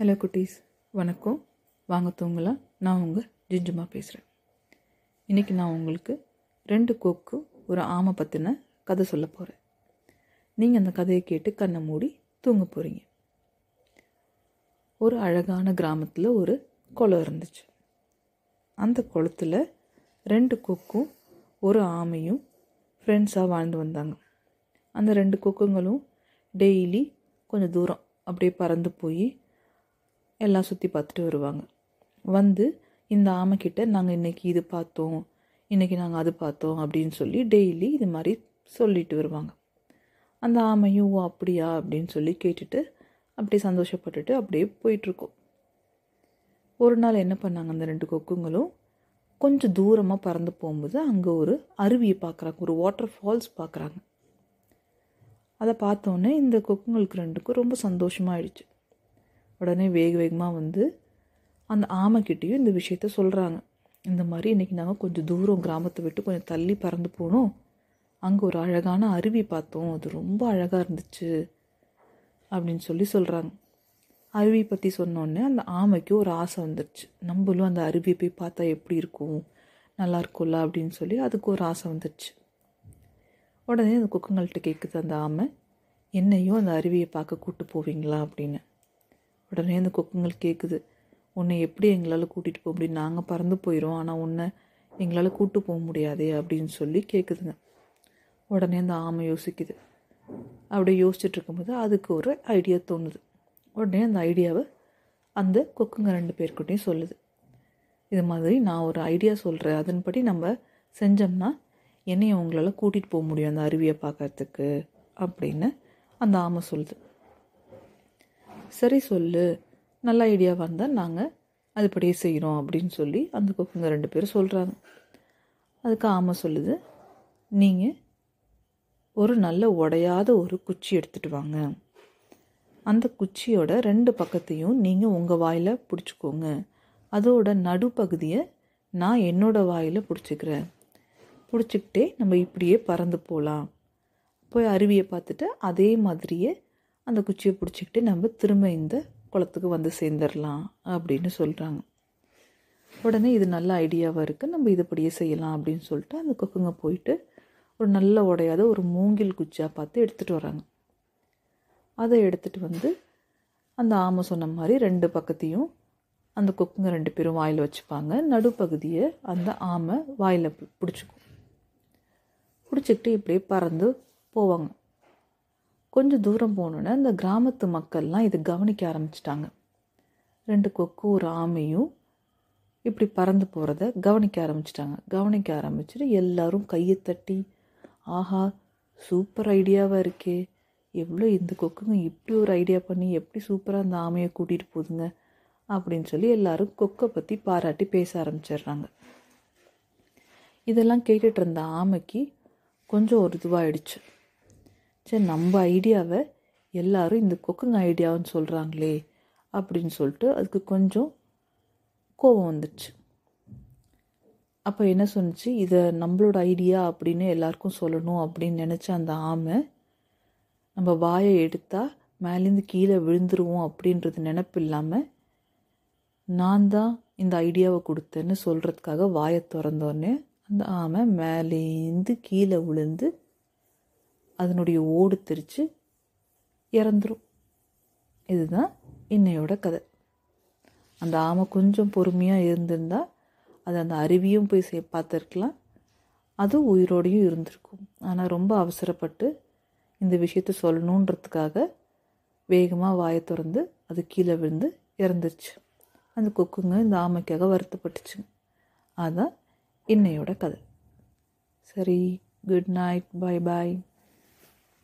Hello குட்டீஸ். வணக்கம். வாங்க தூங்கலாம். நான் உங்கள் ஜிஞ்சுமா பேசுகிறேன் இன்றைக்கி நான் உங்களுக்கு ரெண்டு கோக்கு ஒரு ஆமை பற்றின கதை சொல்ல போகிறேன் நீங்கள் அந்த கதையை கேட்டு கண்ணை மூடி தூங்க போகிறீங்க ஒரு அழகான கிராமத்தில் ஒரு குளம் இருந்துச்சு. அந்த குளத்துல ரெண்டு கொக்கும் ஒரு ஆமையும் ஃப்ரெண்ட்ஸாக வாழ்ந்து வந்தாங்க. அந்த ரெண்டு கொக்குங்களும் டெய்லி கொஞ்சம் தூரம் அப்படியே பறந்து போய் எல்லாம் சுற்றி பார்த்துட்டு வருவாங்க. வந்து இந்த ஆமைக்கிட்ட நாங்கள் இன்றைக்கி இது பார்த்தோம் இன்றைக்கி நாங்கள் அது பார்த்தோம் அப்படின்னு சொல்லி டெய்லி இது மாதிரி சொல்லிட்டு வருவாங்க. அந்த ஆமையும் ஓ அப்படியா? அப்படின்னு சொல்லி கேட்டுட்டு அப்படியே சந்தோஷப்பட்டுட்டு அப்படியே போயிட்டுருக்கோம். ஒரு நாள் என்ன பண்ணாங்க அந்த ரெண்டு கொக்குங்களும் கொஞ்சம் தூரமாக பறந்து போகும்போது அங்கே ஒரு அருவியை பார்க்குறாங்க ஒரு வாட்டர் ஃபால்ஸ் பார்க்குறாங்க. அதை பார்த்தோன்னே இந்த கொக்குங்களுக்கு ரெண்டுக்கும் ரொம்ப சந்தோஷமாயிடுச்சு. உடனே வேக வேகமாக வந்து அந்த ஆமைக்கிட்டேயும் இந்த விஷயத்த சொல்கிறாங்க இந்த மாதிரி இன்றைக்கி நாங்கள் கொஞ்சம் தூரம் கிராமத்தை விட்டு கொஞ்சம் தள்ளி பறந்து போனோம். அங்கே ஒரு அழகான அருவி பார்த்தோம். அது ரொம்ப அழகாக இருந்துச்சு அப்படின்னு சொல்லி சொல்கிறாங்க அருவி பற்றி சொன்னோடனே அந்த ஆமைக்கு ஒரு ஆசை வந்துடுச்சு நம்மளும் அந்த அருவியை போய் பார்த்தா எப்படி இருக்கும்? நல்லா இருக்கும்ல அப்படின்னு சொல்லி அதுக்கு ஒரு ஆசை வந்துடுச்சு உடனே அந்த குக்குங்கள்கிட்ட கேட்குது அந்த ஆமை என்னையும் அந்த அருவியை பார்க்க கூட்டு போவீங்களா? அப்படின்னு. உடனே அந்த கொக்குங்கள் கேட்குது உன்னை எப்படி எங்களால் கூட்டிகிட்டு போக முடியும்? நாங்கள் பறந்து போயிடும் ஆனால் உன்னை எங்களால் கூட்டு போக முடியாதே அப்படின்னு சொல்லி கேட்குதுங்க உடனே அந்த ஆமை யோசிக்குது. அப்படியே யோசிச்சுட்டு இருக்கும்போது அதுக்கு ஒரு ஐடியா தோணுது. உடனே அந்த ஐடியாவை அந்த கொக்குங்க ரெண்டு பேர்கிட்டையும் சொல்லுது. இது மாதிரி நான் ஒரு ஐடியா சொல்கிறேன் அதன்படி நம்ம செஞ்சோம்னா என்னையை உங்களால் கூட்டிகிட்டு போக முடியும் அந்த அருவியை பார்க்கறதுக்கு அப்படின்னு அந்த ஆமை சொல்லுது. சரி சொல்லு. நல்ல ஐடியா வந்தால் நாங்கள் அதுபடியே செய்கிறோம் அப்படின்னு சொல்லி அந்த குக்குங்க ரெண்டு பேரும் சொல்கிறாங்க அதுக்கு ஆமாம் சொல்லுது. நீங்கள் ஒரு நல்ல உடையாத ஒரு குச்சி எடுத்துகிட்டு வாங்க. அந்த குச்சியோட ரெண்டு பக்கத்தையும் நீங்கள் உங்கள் வாயில் பிடிச்சிக்கோங்க. அதோட நடுப்பகுதியை நான் என்னோட வாயில் பிடிச்சிக்கிறேன். பிடிச்சிக்கிட்டே நம்ம இப்படியே பறந்து போகலாம் போய் அருவியை பார்த்துட்டு அதே மாதிரியே அந்த குச்சியை பிடிச்சிக்கிட்டு நம்ம திரும்ப இந்த குளத்துக்கு வந்து சேர்ந்துடலாம் அப்படின்னு சொல்கிறாங்க உடனே இது நல்ல ஐடியாவாக இருக்குது நம்ம இதுபடியே செய்யலாம் அப்படின்னு சொல்லிட்டு அந்த கொக்குங்க போயிட்டு ஒரு நல்ல உடையாத ஒரு மூங்கில் குச்சியாக பார்த்து எடுத்துகிட்டு வராங்க. அதை எடுத்துகிட்டு வந்து அந்த ஆமை சொன்ன மாதிரி ரெண்டு பக்கத்தையும் அந்த கொக்குங்க ரெண்டு பேரும் வாயில் வச்சுப்பாங்க. நடுப்பகுதியை அந்த ஆமை வாயில் பிடிச்சிக்கும். பிடிச்சிக்கிட்டு இப்படியே பறந்து போவாங்க. கொஞ்சம் தூரம் போனோன்னே அந்த கிராமத்து மக்கள்லாம் இதை கவனிக்க ஆரம்பிச்சிட்டாங்க. ரெண்டு கொக்கு ஒரு ஆமையும் இப்படி பறந்து போகிறத கவனிக்க ஆரம்பிச்சிட்டாங்க. கவனிக்க ஆரம்பிச்சுட்டு எல்லாரும் கையை தட்டி ஆஹா சூப்பர் ஐடியாவாக இருக்கே. எவ்வளோ இந்த கொக்குங்க இப்படி ஒரு ஐடியா பண்ணி எப்படி சூப்பராக அந்த ஆமையை கூட்டிகிட்டு போகுதுங்க அப்படின்னு சொல்லி எல்லாரும் கொக்கை பற்றி பாராட்டி பேச ஆரம்பிச்சிடுறாங்க. இதெல்லாம் கேட்டுட்டு இருந்த ஆமைக்கு கொஞ்சம் ஒரு இதுவாகிடுச்சு சரி நம்ம ஐடியாவை எல்லாரும் இந்த கொக்குங்க ஐடியாவுன்னு சொல்கிறாங்களே அப்படின்னு சொல்லிட்டு அதுக்கு கொஞ்சம் கோபம் வந்துடுச்சு அப்போ என்ன சொன்னிச்சு? இதை நம்மளோட ஐடியா அப்படின்னு எல்லாருக்கும் சொல்லணும் அப்படின்னு நினச்ச அந்த ஆமை நம்ம வாயை எடுத்தால் மேலேருந்து கீழே விழுந்துருவோம் அப்படின்றது நினப்பு இல்லாமல் நான் தான் இந்த ஐடியாவை கொடுத்தேன்னு சொல்கிறதுக்காக வாயை திறந்தோடனே அந்த ஆமை மேலேருந்து கீழே விழுந்து அதனுடைய ஓடு தெரித்து இறந்துரும். இதுதான் இன்னையோட கதை. அந்த ஆமை கொஞ்சம் பொறுமையாக இருந்திருந்தால் அது அந்த அருவியும் போய் சே பார்த்துருக்கலாம். அதுவும் உயிரோடையும் இருந்திருக்கும். ஆனால் ரொம்ப அவசரப்பட்டு இந்த விஷயத்த சொல்லணுன்றதுக்காக வேகமாக வாயை திறந்து அது கீழே விழுந்து இறந்துருச்சு. அந்த கொக்குங்க இந்த ஆமைக்காக வருத்தப்பட்டுச்சு. அதுதான் இன்னையோட கதை. சரி குட் நைட் பாய் பாய்